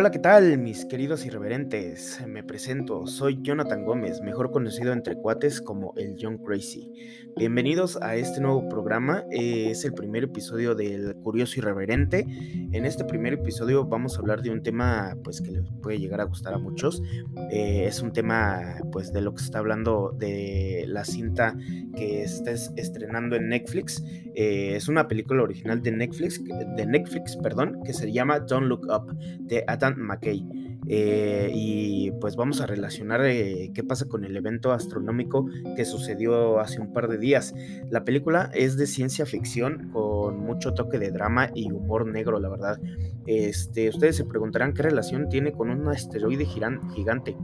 Hola, ¿qué tal, mis queridos irreverentes? Me presento, soy Jonathan Gómez, mejor conocido entre cuates como el John Crazy. Bienvenidos a este nuevo programa, eh, es el primer episodio del Curioso Irreverente. En este primer episodio vamos a hablar de un tema pues que les puede llegar a gustar a muchos. Eh, es un tema pues de lo que se está hablando de la cinta que está estrenando en Netflix. Eh, es una película original de Netflix, de Netflix, perdón, que se llama Don't Look Up de Adam McKay. Eh, y pues vamos a relacionar eh, qué pasa con el evento astronómico que sucedió hace un par de días. La película es de ciencia ficción con mucho toque de drama y humor negro, la verdad. Este, ustedes se preguntarán qué relación tiene con un asteroide gigante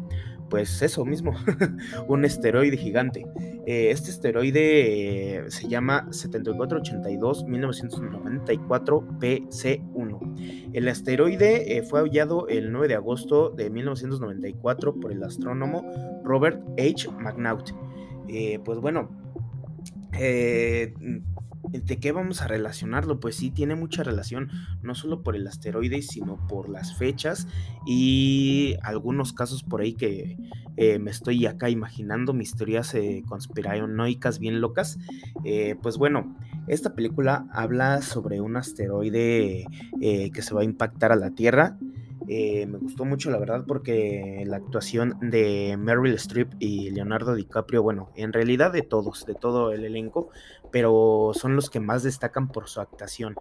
pues eso mismo, un esteroide gigante. Eh, este esteroide eh, se llama 7482-1994-PC1. El asteroide eh, fue hallado el 9 de agosto de 1994 por el astrónomo Robert H. McNaught. pues bueno, ¿De qué vamos a relacionarlo? Pues sí, tiene mucha relación, no solo por el asteroide, sino por las fechas y algunos casos por ahí que eh, me estoy acá imaginando, mis teorías eh, conspiranoicas bien locas. Eh, pues bueno, esta película habla sobre un asteroide que se va a impactar a la Tierra eh, me gustó mucho, la verdad, porque la actuación de Meryl Streep y Leonardo DiCaprio, bueno, en realidad de todos, de todo el elenco, pero son los que más destacan por su actuación.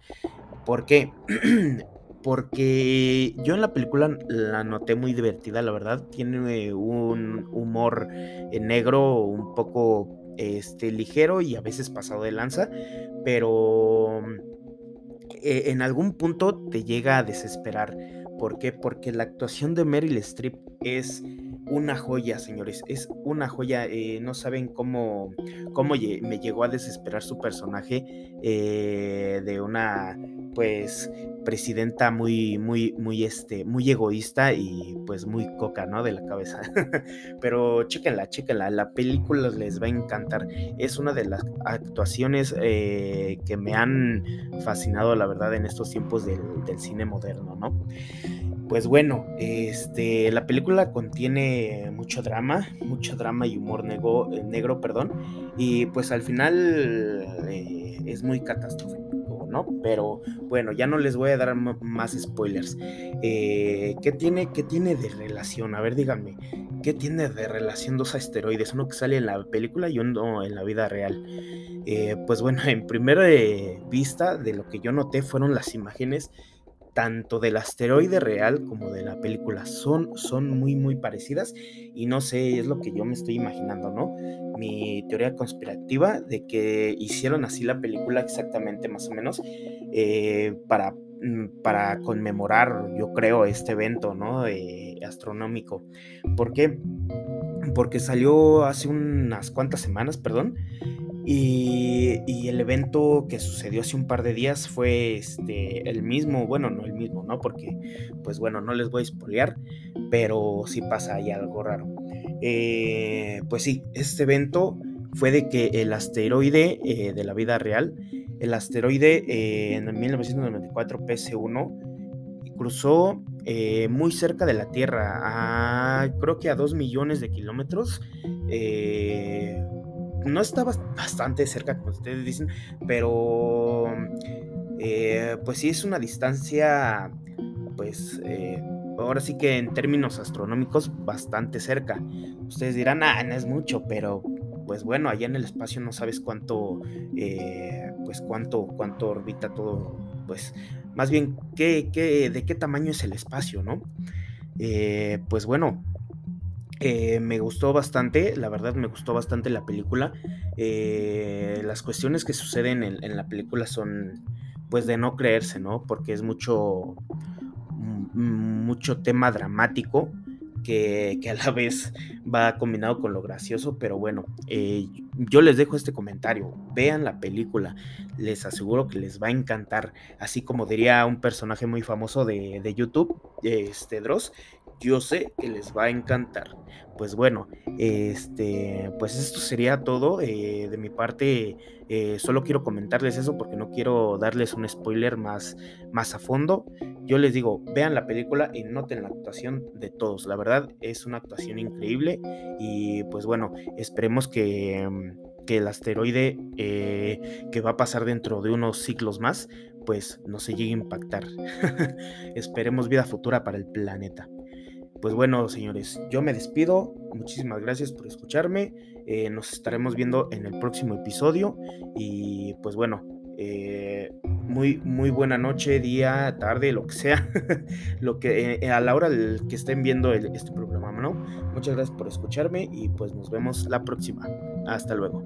¿Por qué? porque yo en la película la noté muy divertida, la verdad. Tiene un humor negro un poco este, ligero y a veces pasado de lanza, pero eh, en algún punto te llega a desesperar ¿Por qué? Porque la actuación de Meryl Streep es una joya, señores. Es una joya. Eh, no saben cómo, cómo me llegó a desesperar su personaje eh, de una, pues, presidenta muy, muy, muy, este, muy egoísta y pues muy coca, ¿no? De la cabeza. Pero chéquenla, chéquenla. La película les va a encantar. Es una de las actuaciones eh, que me han fascinado, la verdad, en estos tiempos del, cine moderno, ¿no? Pues bueno, este, la película contiene mucho drama, mucho drama y humor negro, eh, negro perdón, y pues al final eh, es muy catastrófico, ¿no? Pero bueno, ya no les voy a dar más spoilers. Eh, ¿qué, tiene, ¿Qué tiene de relación? A ver, díganme, ¿qué tiene de relación dos asteroides? Uno que sale en la película y uno en la vida real. pues bueno, en primera vista de lo que yo noté fueron las imágenes tanto del asteroide real como de la película son, son muy muy parecidas y no sé, es lo que yo me estoy imaginando, ¿no? Mi teoría conspirativa de que hicieron así la película exactamente más o menos eh, para, mm, para conmemorar, yo creo, este evento, ¿no? Eh, astronómico. ¿Por qué? Porque salió hace unas cuantas semanas, perdón, y, el evento que sucedió hace un par de días fue este, el mismo, bueno, no el mismo, ¿no? Porque, pues bueno, no les voy a espolear, pero sí pasa ahí algo raro. Eh, pues sí, este evento fue de que el asteroide eh, de la vida real, el asteroide eh, en 1994 PC1, cruzó muy cerca de la Tierra, creo que a 2 millones de kilómetros no estaba bastante cerca, como ustedes dicen, pero eh, pues sí es una distancia, pues eh, ahora sí que en términos astronómicos bastante cerca. Ustedes dirán, ah, no es mucho, pero pues bueno, allá en el espacio no sabes cuánto, eh, pues cuánto, cuánto orbita todo, pues más bien qué, qué, de qué tamaño es el espacio, ¿no? pues bueno, eh, me gustó bastante, la verdad me gustó bastante la película. Eh, las cuestiones que suceden en, la película son pues de no creerse, ¿no? Porque es mucho, mucho tema dramático que, a la vez va combinado con lo gracioso, pero bueno, eh, yo les dejo este comentario, vean la película, les aseguro que les va a encantar, así como diría un personaje muy famoso de, de YouTube, este Dross, yo sé que les va a encantar. Pues bueno, este, pues esto sería todo eh, de mi parte. Eh, solo quiero comentarles eso porque no quiero darles un spoiler más, más a fondo. Yo les digo, vean la película y noten la actuación de todos. La verdad es una actuación increíble y pues bueno, esperemos que, que el asteroide eh, que va a pasar dentro de unos ciclos más, pues no se llegue a impactar. Esperemos vida futura para el planeta. Pues bueno, señores, yo me despido. Muchísimas gracias por escucharme. Eh, nos estaremos viendo en el próximo episodio. Y pues bueno, eh, muy, muy buena noche, día, tarde, lo que sea, lo que eh, a la hora que estén viendo este programa, ¿no? Muchas gracias por escucharme y pues nos vemos la próxima. Hasta luego.